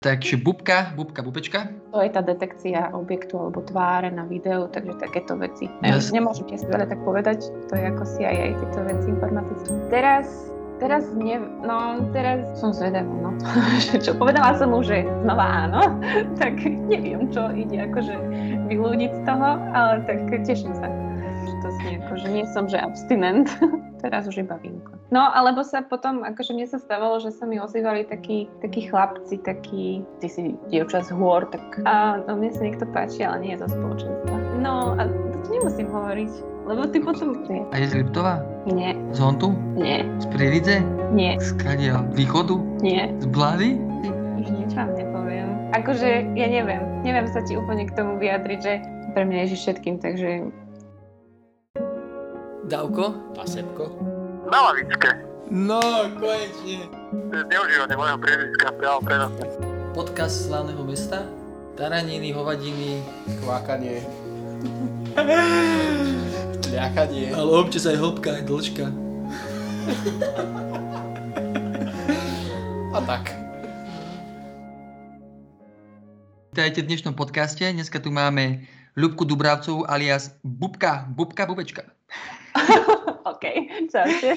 Takže bubka, bubka, bubečka. To je tá detekcia objektu alebo tváre na videu, takže takéto veci. Yes. Nemôžem ti veľa tak povedať, to je ako CIA, tieto veci informatické. Teraz Teraz ne, no teraz som zvedavá, no. čo povedala som mu, že znova áno, tak neviem, čo ide akože vyľúdiť z toho, ale tak teším sa. Že to znie ako, že nie som, že abstinent, teraz už iba vínko. No, alebo sa potom, akože mne sa stávalo, že sa mi ozývali takí, takí chlapci, takí, ty si dievča z hôr, tak a no, mne sa niekto páči, ale nie je zo spoločenstva. No, a to nemusím hovoriť, lebo ty potom... A je z Liptova? Nie, Z Hontu? nie, Z Prievidze? nie, Z Kadia? Východu? nie. Z Blady? Už nič vám nepoviem. Akože, ja neviem, neviem sa ti úplne k tomu vyjadriť, že pre mňa Ježiš všetkým, takže Davko? Pasebko? Na lavičke. No, konečne. To je zneužívanie mojho priezviska priamo prenosne. Podcast slavného mesta? Taraniny, hovadiny, kvákanie. Tľakanie. Ale občas aj hĺbka, aj dĺžka. A tak. Vítajte v dnešnom podcaste. Dneska tu máme Ľubku Dubravcovú alias Bubka, Bubka, Bubečka. OK, čaute.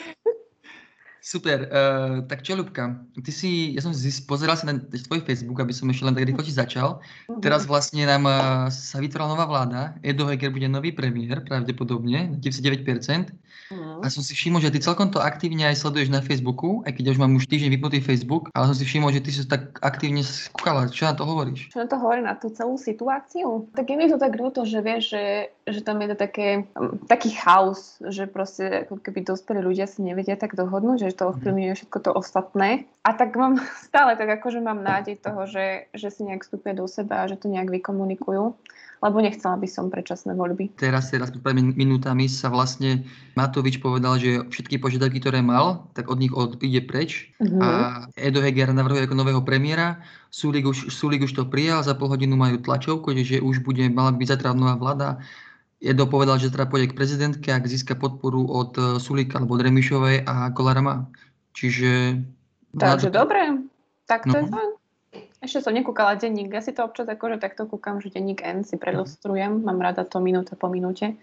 Super, uh, tak čo Ľubka, ty si, ja som si pozeral si na tvoj Facebook, aby som ešte len tak rýchlo ti začal. Teraz vlastne nám uh, sa vytvorila nová vláda, Edo Heger bude nový premiér, pravdepodobne, 99%. Mhm. A som si všimol, že ty celkom to aktívne aj sleduješ na Facebooku, aj keď už mám už týždeň vypnutý Facebook, ale som si všimol, že ty si tak aktívne skúkala. Čo na to hovoríš? Čo na to hovorí na tú celú situáciu? Tak je mi to tak ľúto, že vieš, že, že tam je to také, taký chaos, že proste ako keby dospelí ľudia si nevedia tak dohodnúť, že to ovplyvňuje všetko to ostatné. A tak mám stále tak akože mám nádej toho, že, že si nejak vstúpia do seba a že to nejak vykomunikujú. Lebo nechcela by som predčasné voľby. Teraz, teraz pred minútami sa vlastne Matovič povedal, že všetky požiadavky, ktoré mal, tak od nich od, ide preč. Mhm. A Edo Heger navrhuje ako nového premiéra. Sulik už, Sulik už to prijal, za pol hodinu majú tlačovku, že už bude, mala byť zatra nová vláda. Edo povedal, že teda pôjde k prezidentke, ak získa podporu od eh, Sulika alebo od Remišovej a Kolára má. Čiže... Takže vláda- dobre, tak to No. je fajn. Ešte som nekúkala denník, ja si to občas akože takto kúkam, že denník N si prelustrujem, mám rada to minúta po minúte,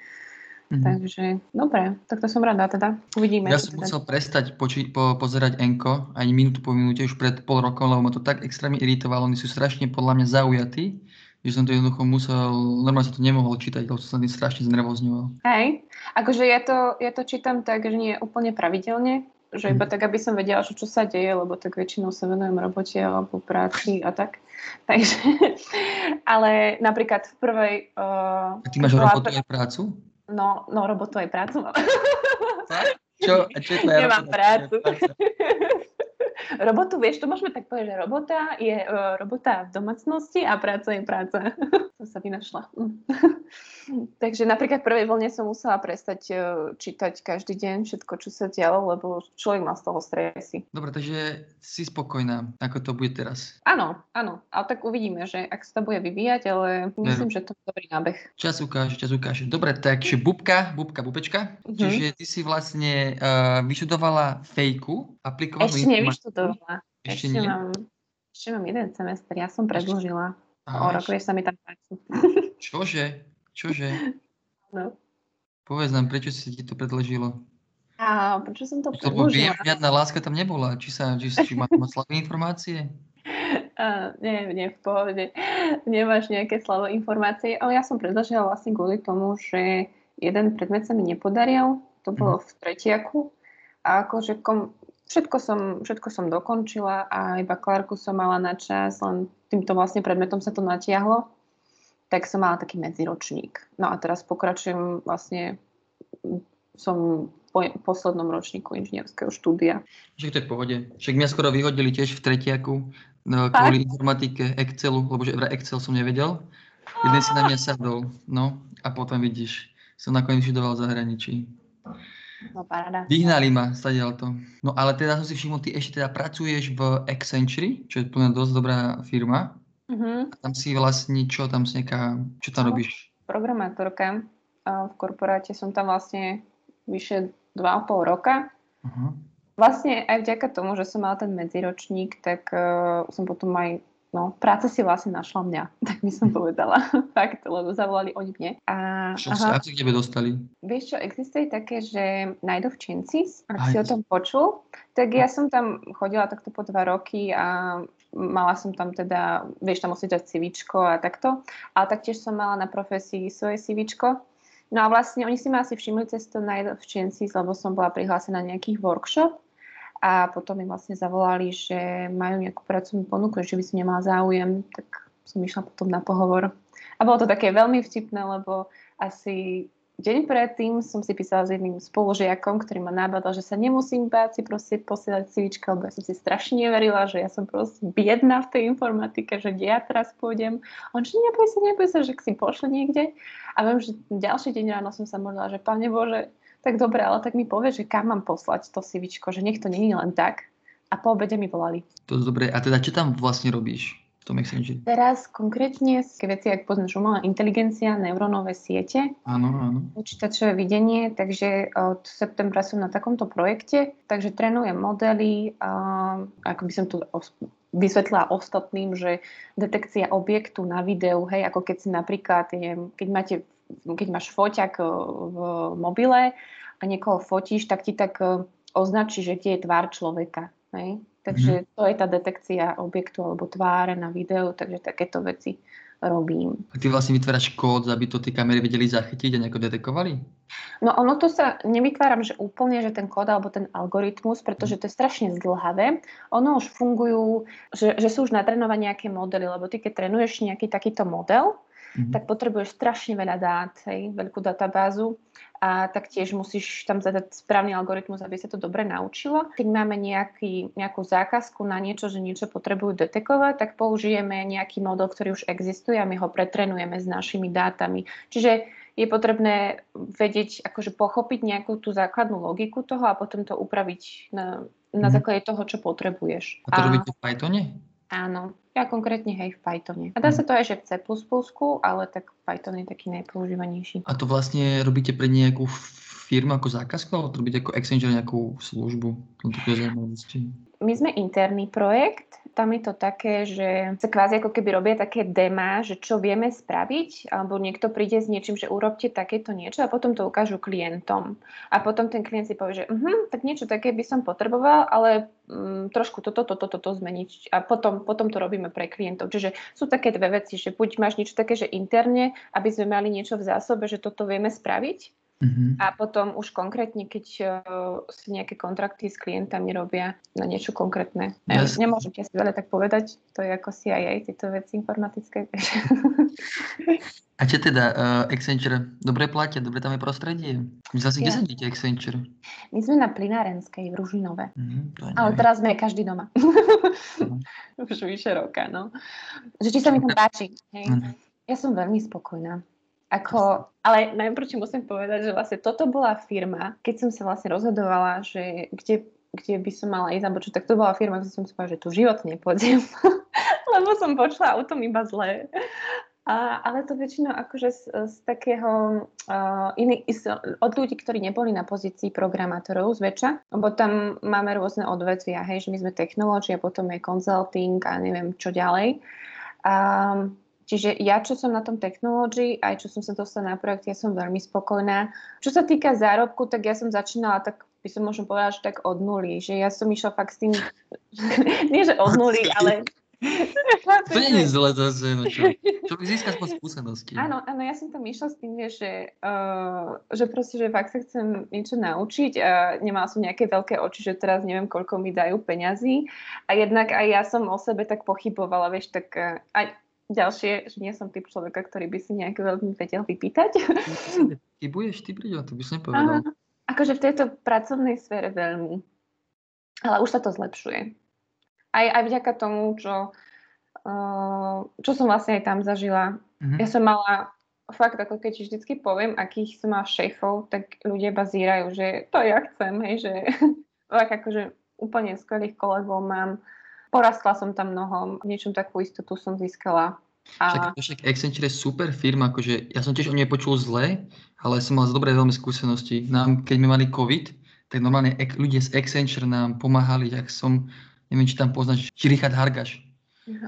Mhm. takže dobre, tak to som rada teda, uvidíme. Ja som teda. musel prestať poči- po, pozerať Enko ani minútu po minúte už pred pol rokom, lebo ma to tak extrémne iritovalo. Oni sú strašne podľa mňa zaujatí, že som to jednoducho musel, normálne som to nemohol čítať, lebo som sa tým strašne znervozňoval. Hej, akože ja to, ja to čítam tak, že nie úplne pravidelne, že iba tak, aby som vedela, že čo sa deje, lebo tak väčšinou sa venujem robote alebo práci a tak. Takže, ale napríklad v prvej... Uh, A ty máš robotu aj prácu? No, no, robotu aj prácu mám. Čo? A čo je tvoja Nemám robota? prácu. Robotu, vieš, to môžeme tak povedať, že robota je uh, robota v domácnosti a práca je práca. som sa vynašla. Takže napríklad v prvej vlne som musela prestať uh, čítať každý deň všetko, čo sa dialo, lebo človek mal z toho stresy. Dobre, takže si spokojná, ako to bude teraz. Áno, áno, ale tak uvidíme, že ak sa to bude vyvíjať, ale myslím, že to je dobrý nábeh. Čas ukáže, čas ukáže. Dobre, takže Bubka, Bubka, Bubečka. Mhm. Čiže ty si vlastne uh, vyštudovala fejku, aplikovanú Ešte. Nevyštudovala. Ešte Ešte, nie? mám, ešte mám jeden semestr, ja som predlžila. O Aha, rok, vieš, sa mi tam páči. Čože? Čože? No. Povedz nám, prečo si ti to predložilo? A prečo som to Lebo viem, predlžila? žiadna láska tam nebola. Či sa, či, či má, má slabé informácie? A, nie, nie, v pohode. Nemáš nejaké slabo informácie, ale ja som predložila vlastne kvôli tomu, že jeden predmet sa mi nepodaril, to bolo v tretiaku a akože kom, všetko, som, všetko som dokončila a iba Klárku som mala na čas, len týmto vlastne predmetom sa to natiahlo, tak som mala taký medziročník. No a teraz pokračujem vlastne, som po poslednom ročníku inžinierského štúdia. Že to je v pohode. Však mňa skoro vyhodili tiež v tretiaku no, kvôli informatike Excelu, lebo že Excel som nevedel. Jeden si na mňa sadol. No a potom vidíš, som nakoniec študoval v zahraničí. No paráda. Vyhnali ma, stadiaľ to. No ale teda som si všimol, ty ešte teda pracuješ v Accenture, čo je plne dosť dobrá firma. Mhm. A tam si vlastne, čo tam si nejaká, čo tam No. robíš? programátorka a v korporáte som tam vlastne vyše 2,5 roka. Aha. Vlastne aj vďaka tomu, že som mala ten medziročník, tak uh, som potom aj no, práca si vlastne našla mňa, tak by som povedala. Fakt, lebo zavolali oni mne. A, Čo ako si k tebe dostali? Vieš čo, existuje také, že najdovčenci, ak Aj. si o tom počul, tak ja som tam chodila takto po dva roky a mala som tam teda, vieš, tam musíš dať CVčko a takto, ale taktiež som mala na profesii svoje CVčko. No a vlastne oni si ma asi všimli cez to najdovčenci, lebo som bola prihlásená na nejakých workshop a potom mi vlastne zavolali, že majú nejakú pracovnú ponuku, že by som nemala záujem, tak som išla potom na pohovor. A bolo to také veľmi vtipné, lebo asi deň predtým som si písala s jedným spolužiakom, ktorý ma nabadal, že sa nemusím báť si proste posielať CVčka, lebo ja som si strašne neverila, že ja som proste biedna v tej informatike, že kde ja teraz pôjdem. On, že neboj sa, neboj sa, že si pošle niekde. A viem, že ďalší deň ráno som sa modlila, že Pane Bože, tak dobre, ale tak mi povie, že kam mám poslať to CVčko, že nech to nie je len tak. A po obede mi volali. To je dobré. A teda, čo tam vlastne robíš v tom Accenturi? Teraz konkrétne také veci, ako poznáš umelá inteligencia, neurónové siete, Áno, áno. počítačové videnie, takže od septembra som na takomto projekte, takže trénujem modely, a ako by som tu vysvetlila ostatným, že detekcia objektu na videu, hej, ako keď si napríklad, neviem, keď, máte, keď máš foťak o, v mobile a niekoho fotíš, tak ti tak o, označí, že kde je tvár človeka. Hej? Takže to je tá detekcia objektu alebo tváre na videu, takže takéto veci robím. A ty vlastne vytváraš kód, aby to tie kamery vedeli zachytiť a nejako detekovali? No ono to sa nevytváram, že úplne, že ten kód alebo ten algoritmus, pretože to je strašne zdlhavé. Ono už fungujú, že, že sú už natrenované nejaké modely, lebo ty keď trénuješ nejaký takýto model, Mhm. tak potrebuješ strašne veľa dát, hej, veľkú databázu a taktiež musíš tam zadať správny algoritmus, aby sa to dobre naučilo. Keď máme nejaký, nejakú zákazku na niečo, že niečo potrebujú detekovať, tak použijeme nejaký model, ktorý už existuje a my ho pretrenujeme s našimi dátami. Čiže je potrebné vedieť, akože pochopiť nejakú tú základnú logiku toho a potom to upraviť na, na Mhm. základe toho, čo potrebuješ. A to robíte v Pythone? Áno, ja konkrétne hej v Pythone. A dá sa to aj že v C++, ale tak Python je taký najpoužívanejší. A to vlastne robíte pre nejakú firmu ako zákazku, alebo to robíte ako Accenture nejakú službu? To. My sme interný projekt, tam je to také, že sa kvázi ako keby robia také demá, že čo vieme spraviť, alebo niekto príde s niečím, že urobte takéto niečo a potom to ukážu klientom. A potom ten klient si povie, že uh, tak niečo také by som potreboval, ale um, trošku toto, toto, toto zmeniť. A potom, potom to robíme pre klientov. Čiže sú také dve veci, že buď máš niečo také, že interne, aby sme mali niečo v zásobe, že toto vieme spraviť, Mhm. a potom už konkrétne, keď uh, si nejaké kontrakty s klientami robia na niečo konkrétne. Jasne. nemôžem asi veľa tak povedať, to je ako CIA, tieto veci informatické. A čo teda, uh, Accenture, dobre platia, dobre tam je prostredie? Si, kde Ja. sa díte Accenture? My sme na Plinárenskej v Ružinove, je ale teraz sme každý doma. Mhm. už vyše roka, no. Že či sa mi tam páči. Hej. Mhm. Ja som veľmi spokojná. Ako, ale najprv musím povedať, že vlastne toto bola firma, keď som sa vlastne rozhodovala, že kde, kde by som mala ísť, alebo čo, tak to bola firma, kde som si povedala, že tu život nepôjdem, lebo som počula o tom iba zlé. A, ale to väčšinou akože z, z takého uh, iný, z, od ľudí, ktorí neboli na pozícii programátorov zväčša, lebo tam máme rôzne odvetvia, hej, že my sme technológia, potom je consulting a neviem čo ďalej. Um, Čiže ja, čo som na tom technológii, aj čo som sa dostala na projekt, ja som veľmi spokojná. Čo sa týka zárobku, tak ja som začínala tak by som možno povedala, že tak od nuly, že ja som išla fakt s tým, nie že od nuly, ale... To nie je zle zase, no čo? Človek získa aspoň skúsenosti. Áno, áno, ja som tam išla s tým, že, uh, že proste, že fakt sa chcem niečo naučiť a nemala som nejaké veľké oči, že teraz neviem, koľko mi dajú peňazí a jednak aj ja som o sebe tak pochybovala, vieš, tak uh, aj ďalšie, že nie som typ človeka, ktorý by si nejak veľmi vedel vypýtať. Ty budeš, ty príde, to by som nepovedal. Áno, akože v tejto pracovnej sfére veľmi. Ale už sa to zlepšuje. Aj, aj vďaka tomu, čo, uh, čo som vlastne aj tam zažila. Mhm. Ja som mala fakt, ako keď vždycky poviem, akých som mala šéfov, tak ľudia bazírajú, že to ja chcem, hej, že tak akože úplne skvelých kolegov mám. Porastla som tam mnoho, niečom takú istotu som získala. A, však Accenture je super firma, akože ja som tiež o nej počul zle, ale som mal dobré veľmi skúsenosti. Nám, keď sme mali COVID, tak normálne ek- ľudia z Accenture nám pomáhali, jak som, neviem, či tam poznáš, či Richard Hargaš.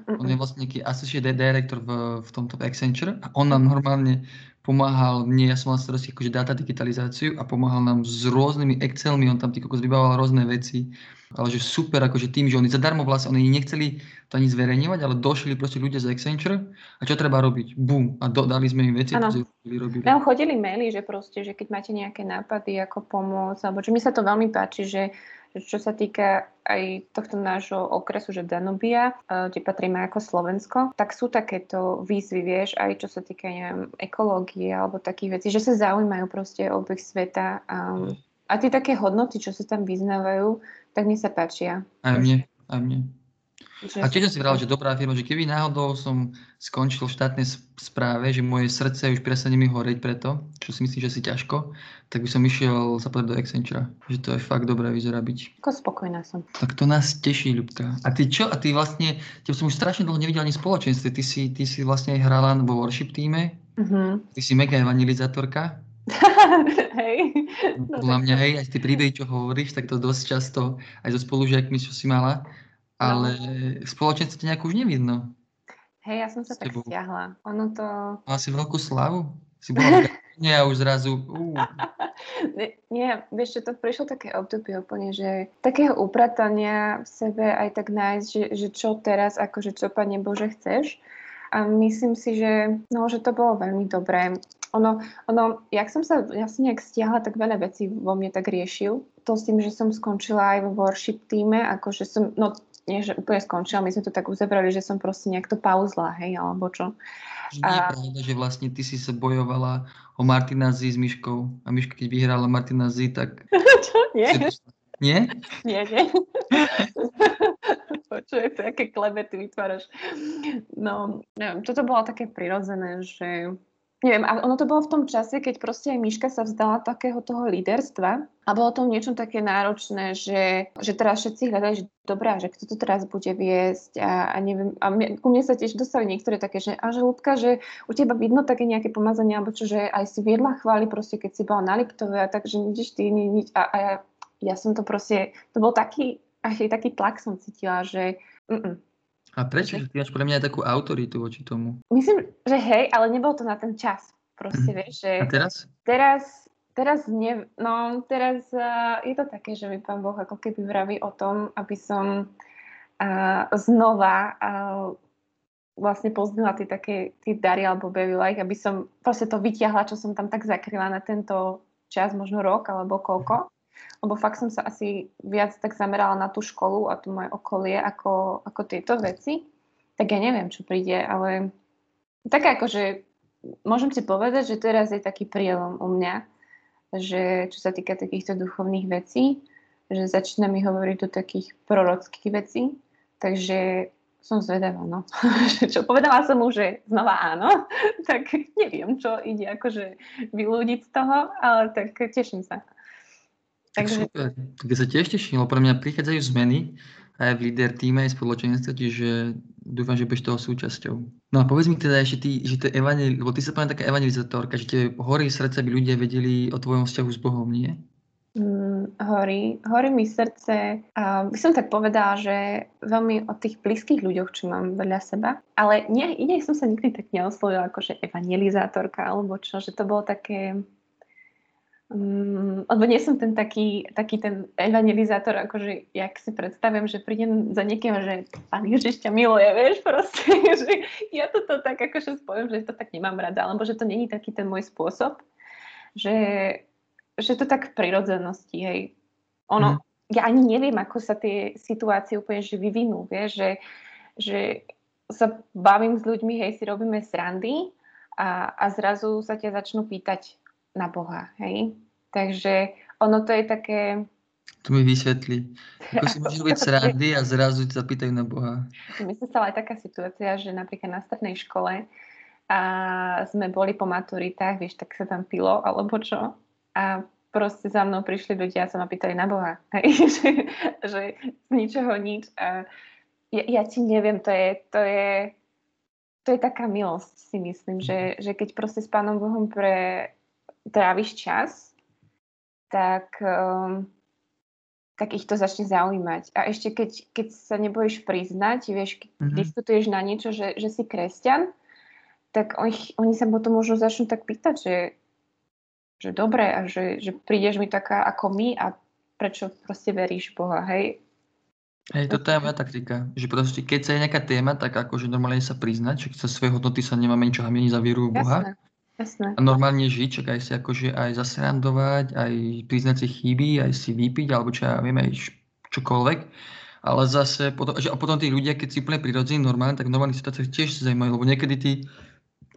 On je vlastne nejaký associate director v, v tomto Accenture a on nám normálne pomáhal, mne, ja som mal starosti akože data digitalizáciu a pomáhal nám s rôznymi Excelmi, on tam ty kokos vybával rôzne veci, ale že super, akože tým, že oni zadarmo vlastne, oni nechceli to ani zverejňovať, ale došli proste ľudia z Accenture a čo treba robiť? Bum, a do, dali sme im veci, ktoré vyrobili. Nám chodili maily, že proste, že keď máte nejaké nápady, ako pomôcť, alebo že mi sa to veľmi páči, že čo sa týka aj tohto nášho okresu, že Danubia, eh, kde patríme ako Slovensko, tak sú takéto výzvy, vieš, aj čo sa týka, neviem, ekológie alebo takých vecí, že sa zaujímajú proste o obeh sveta. Um, a tie také hodnoty, čo sa tam vyznávajú, tak mi sa páčia. Aj mne, aj mne. A tiež si vral, že dobrá firma, že keby náhodou som skončil v štátnej správe, že moje srdce už prestane mi horeť preto, čo si myslím, že si ťažko, tak by som išiel zapadať do Accenture. Že to je fakt dobré vyzerá byť. ako spokojná som. Tak to nás teší, Ľubka. A ty čo? A ty vlastne, teba som už strašne dlho nevidel ani spoločenstve. Ty si, ty si vlastne aj hrala vo worship týme, Mhm. ty si mega evangelizátorka. Hej. No, Podľa mňa, hej, aj tie príbehy, čo hovoríš, tak to dosť často aj so spolužiakmi, čo si mala. Ale v spoločenstve ťa nejak už nevidno. Hej, ja som sa tak stiahla. Ono to... Mala si veľkú slavu. Si bola Gáne a už zrazu... Uh, Nie, Nie, vieš, že to prišlo také obdobie úplne, že takého upratania v sebe aj tak nájsť, že, že čo teraz, akože čo, Pane Bože, chceš. A myslím si, že, no, že to bolo veľmi dobré. Ono, ono, jak som sa ja som nejak stiahla, tak veľa vecí vo mne tak riešil. To s tým, že som skončila aj vo worship týme, akože som, no nie, že úplne skončila, my sme to tak uzavreli, že som proste nejak to pauzla, hej, alebo čo. nie je pravda, že vlastne ty si sa bojovala o Martina Z s Myškou. A Myška, keď vyhrala Martina Z, tak... čo? Nie? Nie? Nie, nie. Počuj, to aké klebety vytváraš. No, neviem, toto bolo také prirodzené, že... Neviem, ale ono to bolo v tom čase, keď proste aj Miška sa vzdala takého toho líderstva a bolo to niečo také náročné, že, že teraz všetci hľadali, že dobrá, že kto to teraz bude viesť a, a neviem, a mne, ku mne sa tiež dostali niektoré také, že a že Ľubka, že u teba vidno také nejaké pomazanie, alebo čo, že aj si viedla chváli proste, keď si bola na Liptove a takže nič ty, ni, nič, a, a ja, ja som to proste, to bol taký, až taký tlak som cítila, že A prečo? Že ty máš pre mňa aj takú autoritu voči tomu. myslím, že hej, ale nebol to na ten čas. Proste, Mhm. vieš, že A teraz? teraz, teraz, ne, no, teraz uh, je to také, že mi pán Boh ako keby vraví o tom, aby som uh, znova uh, vlastne poznala tie také tie dary alebo bavila ich, aby som proste to vytiahla, čo som tam tak zakryla na tento čas, možno rok alebo koľko. Lebo fakt som sa asi viac tak zamerala na tú školu a to moje okolie ako, ako tieto veci. Tak ja neviem, čo príde, ale tak akože môžem si povedať, že teraz je taký prielom u mňa, že čo sa týka takýchto duchovných vecí, že začína mi hovoriť do takých prorockých vecí, takže som zvedavá, no. Čo povedala som mu, že znova áno, tak neviem, čo ide akože vylúdiť z toho, ale tak teším sa. Tak Takže super. Tak sa tiež teším, lebo pre mňa prichádzajú zmeny aj v líder týme, aj spoločenstve, čiže dúfam, že budeš toho súčasťou. No a povedz mi teda ešte ty, že to je evanel, lebo ty sa poviem taká evangelizátorka, že tie horí srdce, aby ľudia vedeli o tvojom vzťahu s Bohom, nie? Mm, horí, horí mi srdce. A by som tak povedala, že veľmi o tých blízkych ľuďoch, čo mám vedľa seba. Ale nie, inej som sa nikdy tak neoslovila ako že evangelizátorka alebo čo, že to bolo také... Um, lebo nie som ten taký, taký ten evangelizátor, akože jak si predstavím, že prídem za niekým, že pán Ježiš ťa miluje, vieš, proste, že ja toto tak akože spojím, že to tak nemám rada, alebo že to není taký ten môj spôsob, že, že to tak v prirodzenosti, hej. Ono, Mhm. ja ani neviem, ako sa tie situácie úplne že vyvinú, vieš, že, že sa bavím s ľuďmi, hej, si robíme srandy a, a zrazu sa ťa začnú pýtať na Boha, hej. Takže ono to je také, Tu mi vysvetli. Ako si môžeš robiť srandy a zrazu sa pýtajú na Boha. mi sa stala aj taká situácia, že napríklad na strednej škole a sme boli po maturitách, vieš, tak sa tam pilo, alebo čo. A proste za mnou prišli ľudia a sa ma pýtali na Boha. Hej, že, že z ničoho nič. A ja, ja ti neviem, to je, to je, to je taká milosť, si myslím, že, že keď proste s Pánom Bohom pre, tráviš čas, tak um, tak ich to začne zaujímať. A ešte keď, keď sa nebojíš priznať, vieš, keď Mhm. diskutuješ na niečo, že, že si kresťan, tak oni, oni sa potom možno začnú tak pýtať, že, že dobre a že, že prídeš mi taká ako my a prečo proste veríš Boha, hej? Hej, toto je moja taktika, že proste keď sa je nejaká téma, tak akože normálne sa priznať, že sa svoje hodnoty sa nemáme ničo hamieniť za vieru v Boha. Jasné, jasné. A normálne žiť, čak aj si akože aj zasrandovať, aj priznať si chyby, aj si vypiť, alebo čo ja viem, aj čokoľvek. Ale zase potom, a potom tí ľudia, keď si úplne prirodzení, normálne, tak v normálnych situáciách tiež zaujímajú, lebo niekedy tí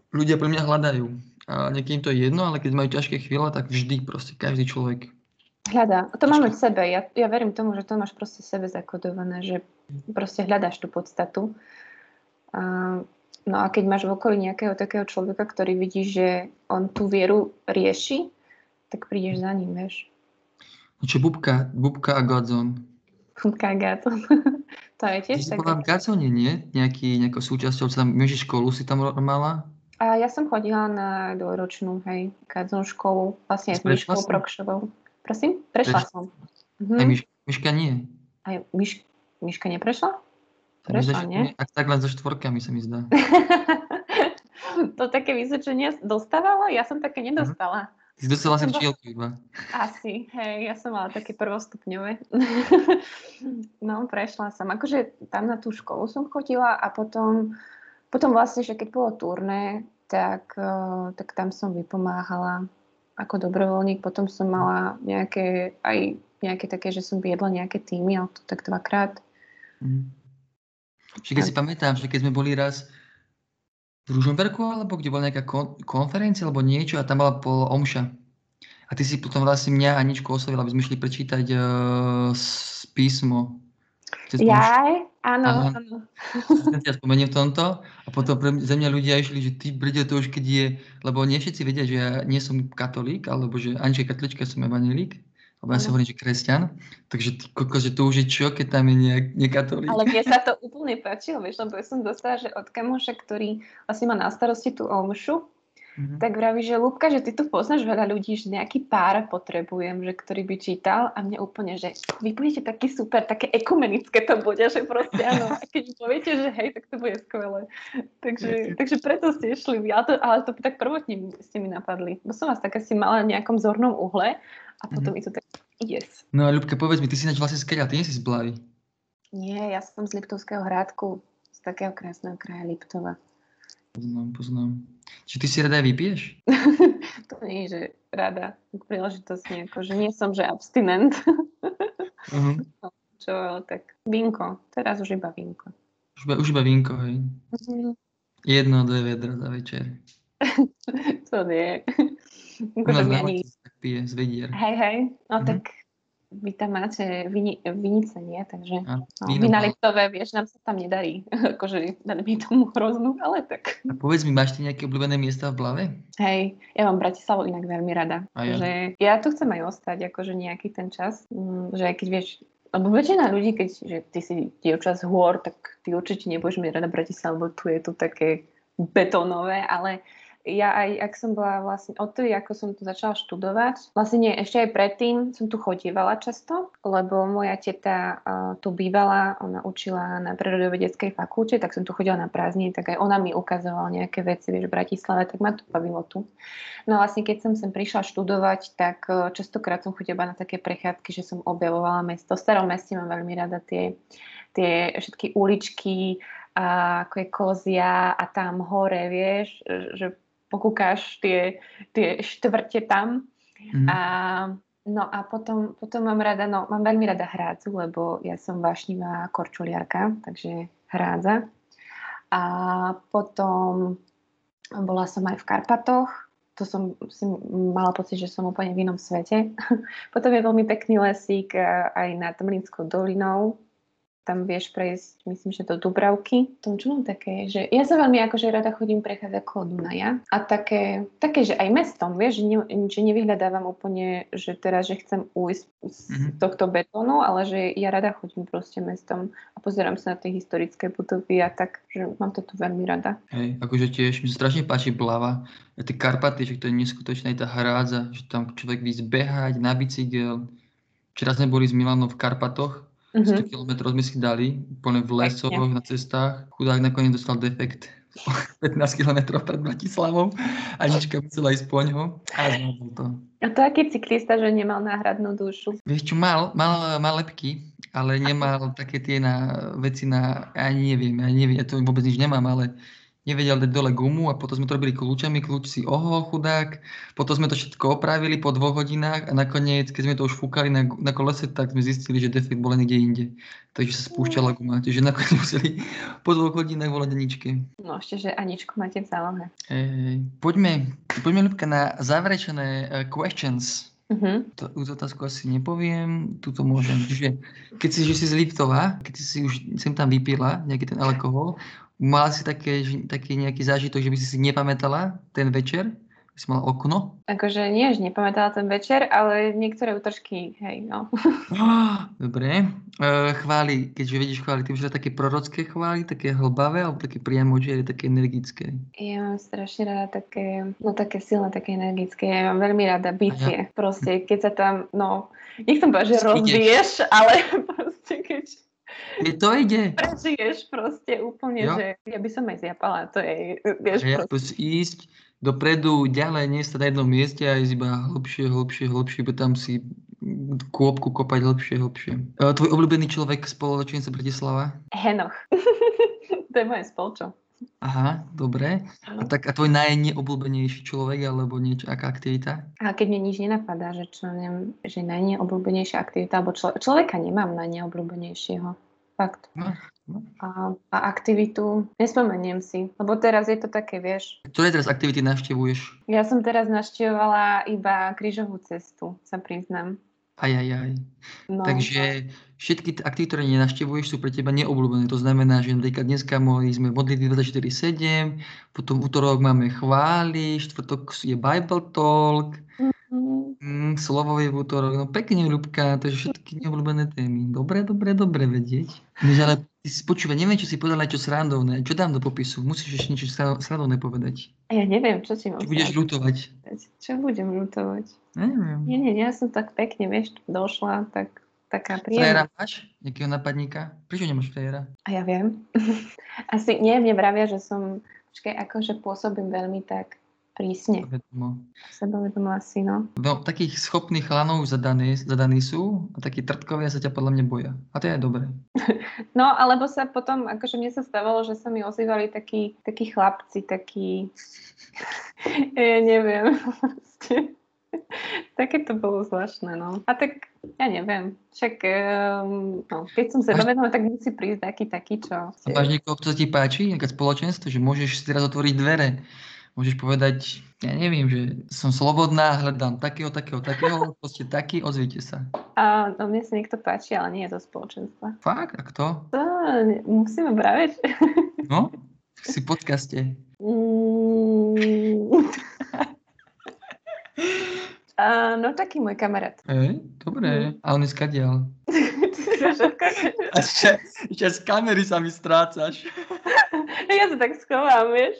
ľudia pre mňa hľadajú. A niekým to je jedno, ale keď majú ťažké chvíle, tak vždy proste každý človek. Hľadá. To máme v sebe. Ja, ja verím tomu, že to máš proste v sebe zakodované, že proste hľadáš tú podstatu. A, no a keď máš v okolí nejakého takého človeka, ktorý vidí, že on tú vieru rieši, tak prídeš za ním, vieš. Čo Bubka, Bubka a Godzone. Kagáto. to je tiež také. bola v Gazone, nie? Nejaký, nejakou súčasťou, tam, myši školu si tam mala? A ja som chodila na dvojročnú, hej, kádzon školu, vlastne aj s Myškou? Prokšovou. Prosím? Prešla Prešla. som. Aj Mhm. myš, myška nie. Aj Myš, Myška neprešla? Že nie? Ak tak len so štvorkami sa mi zdá. to také vysvedčenie dostávala? Ja som také Mhm. nedostala. Ty si dostala Som včielku iba. Asi, hej, ja som mala také prvostupňové. no, prešla som. Akože tam na tú školu som chodila a potom, potom vlastne, že keď bolo turné, tak, eh, tak tam som vypomáhala ako dobrovoľník. Potom som mala nejaké, aj nejaké také, že som viedla nejaké týmy, ale to tak dvakrát. Mhm. Že keď si pamätám, že keď sme boli raz v Ružomberku, alebo kde bola nejaká kon- konferencia, alebo niečo, a tam bola pol omša. A ty si potom vlastne mňa a Aničku oslovila, aby sme šli prečítať uh, písmo. Jaj, áno, Áno. Ten ja spomeniem v tomto. A potom pre mňa, za mňa ľudia išli, že ty brde to už keď je, lebo nie všetci vedia, že ja nie som katolík, alebo že Anička je katolička, som evangelík, alebo ja si Áno. hovorím, že kresťan. Takže ty koko, že to už je čo, keď tam je nejak, nekatolík. Ale mne sa to úplne páčilo, vieš, lebo ja som dostala, že od kamoša, ktorý vlastne má na starosti tú omšu, Mhm. tak vraví, že Lúbka, že ty tu poznáš veľa ľudí, že nejaký pár potrebujem, že ktorý by čítal a mne úplne, že vy budete taký super, také ekumenické to bude, že proste áno. A keď poviete, že hej, tak to bude skvelé. Takže, takže preto ste išli, ale to, ale to tak prvotne ste mi napadli. Bo som vás tak asi mala v nejakom zornom uhle a potom Mhm. mi to tak yes. No a Ľubka, povedz mi, ty si ináč vlastne z ty nie si z Blavy. Nie, ja som z Liptovského hrádku, z takého krásneho kraja Liptova. Poznám, poznám. Či ty si rada aj vypiješ? to nie je, že rada, príležitosne, akože nie som, že abstinent, Uh-huh. čo, tak vínko, teraz už iba vínko. Už, iba, už iba vínko, hej. Mhm. Jedno, dve vedra za večer. To nie. Akože mi ani... Pije z vedier. Hej, hej, no Mhm. tak vy tam máte vini, vinice, nie? Takže no, má- Liptové, vieš, nám sa tam nedarí. akože mi tomu hroznú, ale tak. A povedz mi, máš ty nejaké obľúbené miesta v Blave? Hej, ja mám Bratislavu inak veľmi rada. A ja. Že ja tu chcem aj ostať, akože nejaký ten čas. Mm, že keď vieš, lebo väčšina ľudí, keď že ty si dievča z hôr, tak ty určite nebudeš mať rada Bratislavu, lebo tu je tu také betónové, ale ja aj, ak som bola vlastne, odtedy, ako som tu začala študovať, vlastne nie, ešte aj predtým som tu chodievala často, lebo moja teta uh, tu bývala, ona učila na prírodovedeckej fakulte, tak som tu chodila na prázdniny, tak aj ona mi ukazovala nejaké veci, vieš, v Bratislave, tak ma to bavilo tu. No a vlastne keď som sem prišla študovať, tak uh, častokrát som chodila na také prechádzky, že som objavovala mesto. V starom meste mám veľmi rada tie, tie všetky uličky, a ako je kozia a tam hore, vieš, že pokúkáš tie, tie štvrte tam. Mhm. A, no a potom, potom mám rada, no mám veľmi rada hrádzu, lebo ja som vášnivá korčuliarka, takže hrádza. A potom bola som aj v Karpatoch, to som si mala pocit, že som úplne v inom svete. potom je veľmi pekný lesík e, aj nad Mlínskou dolinou, tam vieš prejsť, myslím, že do Dubravky. Tom čo mám také, že ja sa veľmi akože rada chodím prechádzať okolo Dunaja a také, také, že aj mestom, vieš, že, ne, že nevyhľadávam úplne, že teraz, že chcem ujsť z Mhm. tohto betónu, ale že ja rada chodím proste mestom a pozerám sa na tie historické budovy a tak, že mám to tu veľmi rada. Hej, akože tiež mi strašne páči Blava. Tie Karpaty, že to je neskutočná tá hrádza, že tam človek víc behať na bicykel. Včera sme boli s Milanom v Karpatoch, 100 Mhm. kilometrov sme si dali, úplne v lesoch, na cestách. Chudák nakoniec dostal defekt 15 kilometrov pred Bratislavou. Anička musela ísť po ňo a zvládol to. A to aký cyklista, že nemal náhradnú dušu. Vieš čo, mal, mal, mal lepky, ale nemal také tie na, veci na, ani neviem, ja neviem, ja to vôbec nič nemám, ale nevedel dať dole gumu a potom sme to robili kľúčami, kľúč si ohol chudák, potom sme to všetko opravili po dvoch hodinách a nakoniec, keď sme to už fúkali na, na kolese, tak sme zistili, že defekt bol niekde inde. Takže sa spúšťala guma, čiže nakoniec museli po dvoch hodinách volať Aničke. No ešte, že Aničku máte v zálohe. Ej, poďme, poďme Ľubka na záverečné uh, questions. Mhm. To, tú otázku asi nepoviem, túto môžem. Čiže keď si, že si z Liptova, keď si už sem tam vypila nejaký ten alkohol, mala si také, že- taký nejaký zážitok, že by si si nepamätala ten večer? Si mala okno? Akože nie, že nepamätala ten večer, ale niektoré útržky, hej, no. Dobre. E, chváli, keďže vidíš chváli, ty už také prorocké chváli, také hlbavé, alebo také priamo, že také energické. Ja mám strašne rada také, no také silné, také energické. Ja mám veľmi rada bicie. Proste, keď sa tam, no, nechcem povedať, že rozbiješ, ale proste, keď Je to ide. prežiješ proste úplne, Jo. že ja by som aj zjapala, to je, vieš, ja proste ísť dopredu, ďalej, nie stať na jednom mieste a ísť iba hlbšie, hlbšie, hlbšie, bo tam si kôpku kopať hlbšie, hlbšie. E, tvoj obľúbený človek spoločenca Bratislava? Henoch. to je moje spolčo. Aha, dobre. A, tak, a tvoj najneobľúbenejší človek alebo niečo, aká aktivita? A keď mi nič nenapadá, že čo neviem, že najneobľúbenejšia aktivita, alebo člo- človeka nemám najneobľúbenejšieho. Fakt. No, no. A, a aktivitu, nespomeniem si, lebo teraz je to také, vieš, Ktoré teraz aktivity navštevuješ? ja som teraz naštevovala iba krížovú cestu, sa priznám. Aj, aj, aj. No, Takže všetky aktivity, ktoré nenavštevuješ, sú pre teba neobľúbené. To znamená, že napríklad dneska mohli sme modlitby 24-7, potom útorok máme chvály, štvrtok je Bible Talk, Mm, mm, slovo je v útorok. No pekne, Ľubka, to je všetky neobľúbené témy. Dobre, dobre, dobre vedieť. Než ale ty si počúva, neviem, čo si povedala čo srandovné. Čo dám do popisu? Musíš ešte niečo sra- srandovné povedať. Ja neviem, čo ti mám Čo budeš ľutovať. Čo budem ľutovať? Neviem. Nie, nie, ja som tak pekne, vieš, došla, tak taká príjemná. Frajera máš? Nejakého napadníka? Prečo nemáš frajera? A ja viem. Asi nie, mne vravia, že som, počkaj, akože pôsobím veľmi tak prísne. Vedomo. Sebavedomo asi, no. No, takých schopných chalanov už zadaní, zadaní sú a takí trtkovia sa ťa podľa mňa boja. A to je dobré. No, alebo sa potom, akože mne sa stávalo, že sa mi ozývali takí, takí chlapci, takí, ja neviem. Také to bolo zvláštne, no. A tak, ja neviem, však, um, no, keď som sebavedomá, tak musí prísť taký, taký, čo... A máš niekoho, kto ti páči, nejaké spoločenstvo, že môžeš si teraz otvoriť dvere. Môžeš povedať, ja neviem, že som slobodná, hľadám takého, takého, takého, proste taký, ozvite sa. A no, mne sa niekto páči, ale nie je to spoločenstva. Fakt? A kto? To musíme braviť. No? Si v podcaste. Mm. A, no taký môj kamarát. Hej, dobre. A on je skadial. A ešte, ešte z kamery sa mi strácaš. Ja to tak schovám, vieš.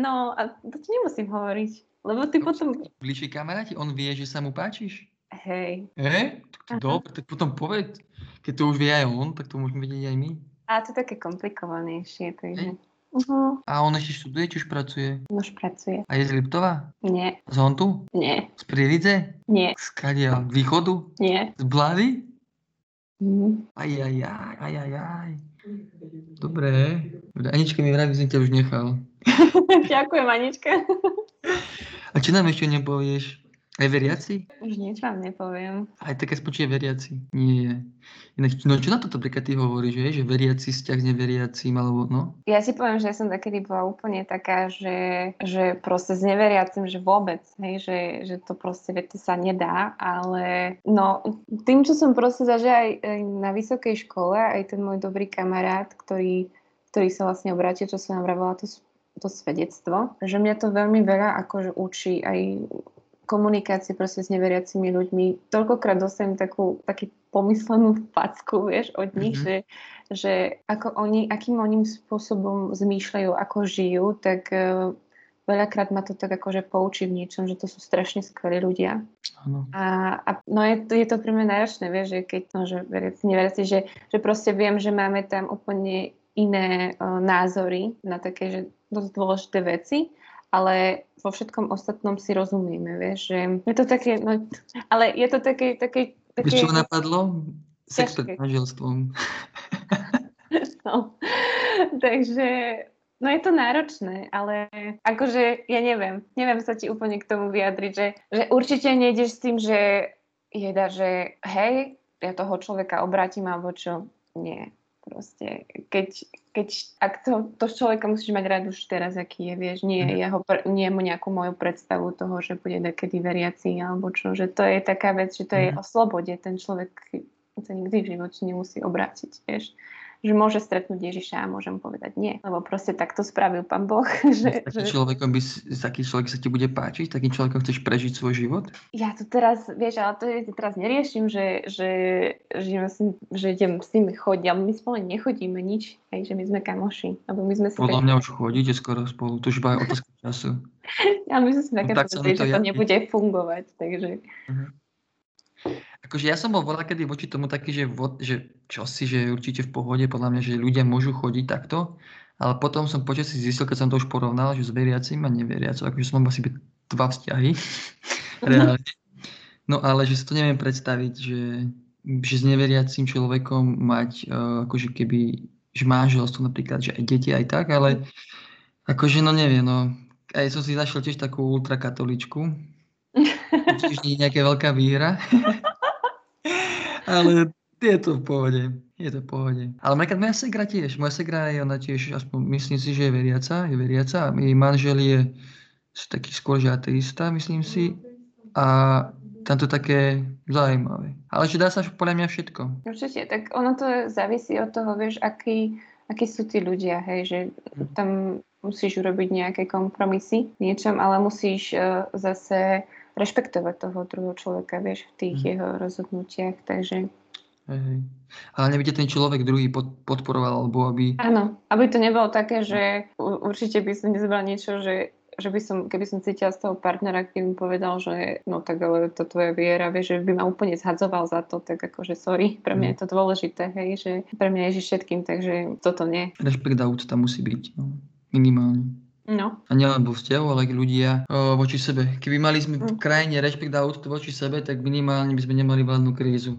No a to ti nemusím hovoriť. Lebo ty potom... Bližší kamaráti, on vie, že sa mu páčiš? Hej. Hej? Dobre, tak potom povedz. Keď to už vie aj on, tak to môžeme vedieť aj my. A to je také komplikovanejšie, takže... Hej. Uh-huh. A on ešte študuje, či už pracuje? Už pracuje. A je z Liptova? Nie, Z Hontu? nie, Z Prievidze? nie, Z Kadiaľ? Z východu? nie. Z Blavy? Mm. Aj, aj, aj, aj, aj, aj. Dobre. Dobre, Anička mi vraví, že ťa už nechal. Ďakujem, Anička. A čo nám ešte nepovieš? Aj veriaci? Už nič vám nepoviem. Aj také spočie veriaci? Nie. Inak, no čo na toto napríklad ty hovoríš, že, že veriaci vzťah s neveriacím, alebo no? Ja si poviem, že ja som takedy bola úplne taká, že, že proste s neveriacim, že vôbec, hej, že, že to proste, to sa nedá, ale no, tým, čo som proste zažila aj, aj na vysokej škole, aj ten môj dobrý kamarát, ktorý, ktorý sa vlastne obrátil, čo som nám vravela to, to svedectvo, že mňa to veľmi veľa akože učí aj komunikácie proste s neveriacimi ľuďmi. Toľkokrát dostanem takú, taký pomyslenú facku, vieš, od nich, Mhm. že, že ako oni, akým oni spôsobom zmýšľajú, ako žijú, tak, eh, veľakrát ma to tak akože poučí v niečom, že to sú strašne skvelí ľudia. A, a no je to, je to pre mňa náročné, vieš, že keď, no, že veriaci, neveriaci, že, že proste viem, že máme tam úplne iné uh, názory na také, že dosť dôležité veci, ale vo všetkom ostatnom si rozumieme, vieš, že je to také, no, ale je to také, také, také... Čo napadlo? Sex pred manželstvom. No. Takže, no je to náročné, ale akože, ja neviem, neviem sa ti úplne k tomu vyjadriť, že, že určite nejdeš s tým, že jeda, že hej, ja toho človeka obrátim alebo čo. Nie. Proste, keď, keď ak to, to človeka musíš mať rád už teraz, aký je, vieš, nie, Mhm. jeho, nie mu nejakú moju predstavu toho, že bude takedy veriaci, alebo čo, že to je taká vec, že to je Mhm. o slobode, ten človek sa nikdy v živote nemusí obrátiť, vieš že môže stretnúť Ježiša a môžem povedať nie, lebo proste takto spravil pán Boh. Že, Takým že človekom by, taký človek sa ti bude páčiť? Takým človekom chceš prežiť svoj život? ja to teraz, vieš, ale to ja teraz neriešim, že, že, že, ním- že idem s nimi chodiť, ale my spolu nechodíme nič, hej, že my sme kamoši, lebo my sme si Podľa tak, mňa už chodíte skoro spolu. To už iba je otázka času. ale my sme si také No tak mi to že to nebude fungovať, takže Akože ja som bol veľa kedy voči tomu taký, že, vo, že čo si, že určite v pohode, podľa mňa, že ľudia môžu chodiť takto, ale potom som počasí zistil, keď som to už porovnal, že s veriacim a neveriacim, akože som mal asi dva vzťahy, reálne. No ale že si to neviem predstaviť, že, že s neveriacim človekom mať uh, akože keby, že manželstvo napríklad, že aj deti aj tak, ale akože no neviem, no. Aj som si našiel tiež takú ultrakatoličku, tiež nie je nejaká veľká výhra. Ale je to v pohode. Je to v pohode. Ale napríklad moja segra tiež. Moja segra je ona tiež, aspoň myslím si, že je veriaca. Je veriaca. Jej manžel je taký skôr, že ateista, myslím si. A tam to také zaujímavé. Ale že dá sa podľa mňa všetko. určite, tak ono to závisí od toho, vieš, aký, akí sú tí ľudia, hej, že tam musíš urobiť nejaké kompromisy niečom, ale musíš uh, zase rešpektovať toho druhého človeka, vieš, v tých Mhm. jeho rozhodnutiach, takže Hej. Ale neby ten človek druhý pod, podporoval, alebo aby... áno, aby to nebolo také, že u- určite by som nezbrala niečo, že že by som, keby som cítila z toho partnera, keby mi povedal, že no tak ale to tvoja viera, vieš, že by ma úplne zhadzoval za to, tak akože sorry, pre mňa je to dôležité, hej, že pre mňa Ježiš všetkým, takže toto nie. Rešpekt a úcta musí byť. No. Minimálne. No, A nielen vo vzťahu, ale aj ľudia o, voči sebe. Keby mali sme v Mm. krajine rešpekt a úctu voči sebe, tak minimálne by sme nemali vládnu krízu.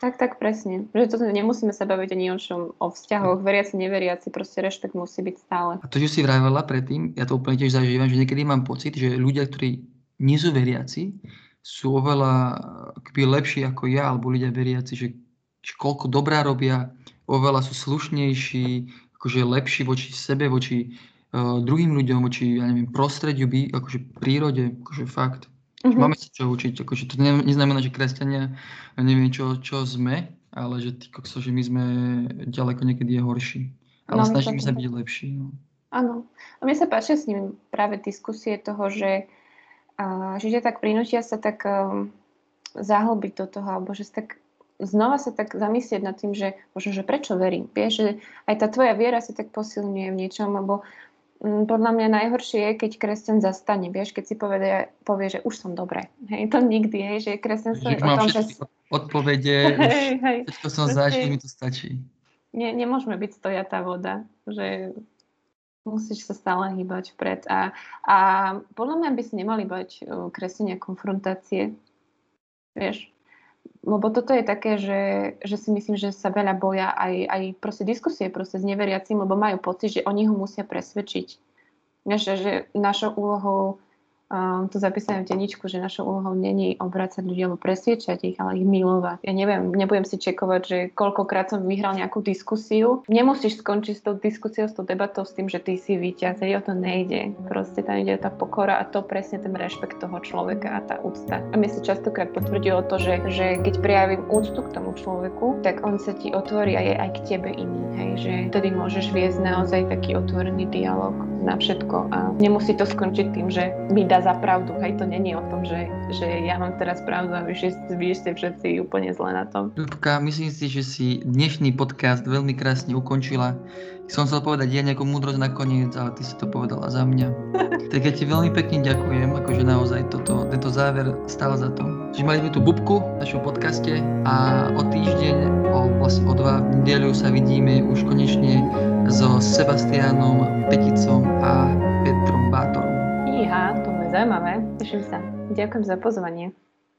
tak, tak presne. Že toto nemusíme sa baviť ani o čom, o vzťahoch, veriaci, neveriaci, proste rešpekt musí byť stále. A to, že si vravela predtým, ja to úplne tiež zažívam, že niekedy mám pocit, že ľudia, ktorí nie sú veriaci, sú oveľa akoby lepší ako ja, alebo ľudia veriaci, že, že koľko dobrá robia, oveľa sú slušnejší, akože lepší voči sebe, voči druhým ľuďom, voči, ja neviem, prostrediu, by, akože prírode, akože fakt. Mhm. Máme sa čo učiť, akože to ne, neznamená, že kresťania, neviem čo, čo sme, ale že tí kokso, že my sme ďaleko niekedy je horší. Ale No, snažíme sa byť lepší. No. Áno. A mne sa páčia s ním práve diskusie toho, že, a, že ťa tak prinútia sa tak um, zahlbiť do toho, alebo že sa tak znova sa tak zamyslieť nad tým, že možno, že prečo verím. Vieš, že aj tá tvoja viera sa tak posilňuje v niečom, lebo mm, podľa mňa najhoršie je, keď kresťan zastane, vieš, keď si povie, povie že už som dobré. Hej, to nikdy, hej, že kresťan sa mám tom, všetky že... odpovede, Hej, hej. všetko som Proste- zažil, mi to stačí. ne, nemôžeme byť stojatá voda, že musíš sa stále hýbať vpred. A, a podľa mňa by si nemali bať kresenia konfrontácie, vieš. Lebo toto je také, že, že si myslím, že sa veľa boja aj, aj proste diskusie proste s neveriacím, lebo majú pocit, že oni ho musia presvedčiť. Že, že našou úlohou um, to zapísané v denníčku, že našou úlohou není obracať ľudí alebo presviečať ich, ale ich milovať. Ja neviem, nebudem si čekovať, že koľkokrát som vyhral nejakú diskusiu. Nemusíš skončiť s tou diskusiou, s tou debatou, s tým, že ty si víťaz. Hej, o to nejde. Proste tam ide tá pokora a to presne ten rešpekt toho človeka a tá úcta. A mi sa častokrát potvrdilo to, že, že keď prejavím úctu k tomu človeku, tak on sa ti otvorí a je aj k tebe iný. Hej, že vtedy môžeš viesť naozaj taký otvorený dialog na všetko a nemusí to skončiť tým, že mi dá dá za pravdu. Hej, to není o tom, že, že ja mám teraz pravdu a vy, vy ste všetci úplne zle na tom. Ľubka, myslím si, že si dnešný podcast veľmi krásne ukončila. Som chcel povedať ja nejakú múdrosť nakoniec, ale ty si to povedala za mňa. Tak ja ti veľmi pekne ďakujem, akože naozaj toto, tento záver stál za to. Čiže mali sme tu Bubku v našom podcaste a o týždeň, o, vlastne o dva v nedeľu sa vidíme už konečne so Sebastianom Peticom a Petrom Bátorom. Iha, zaujímavé. Teším sa. Ďakujem za pozvanie.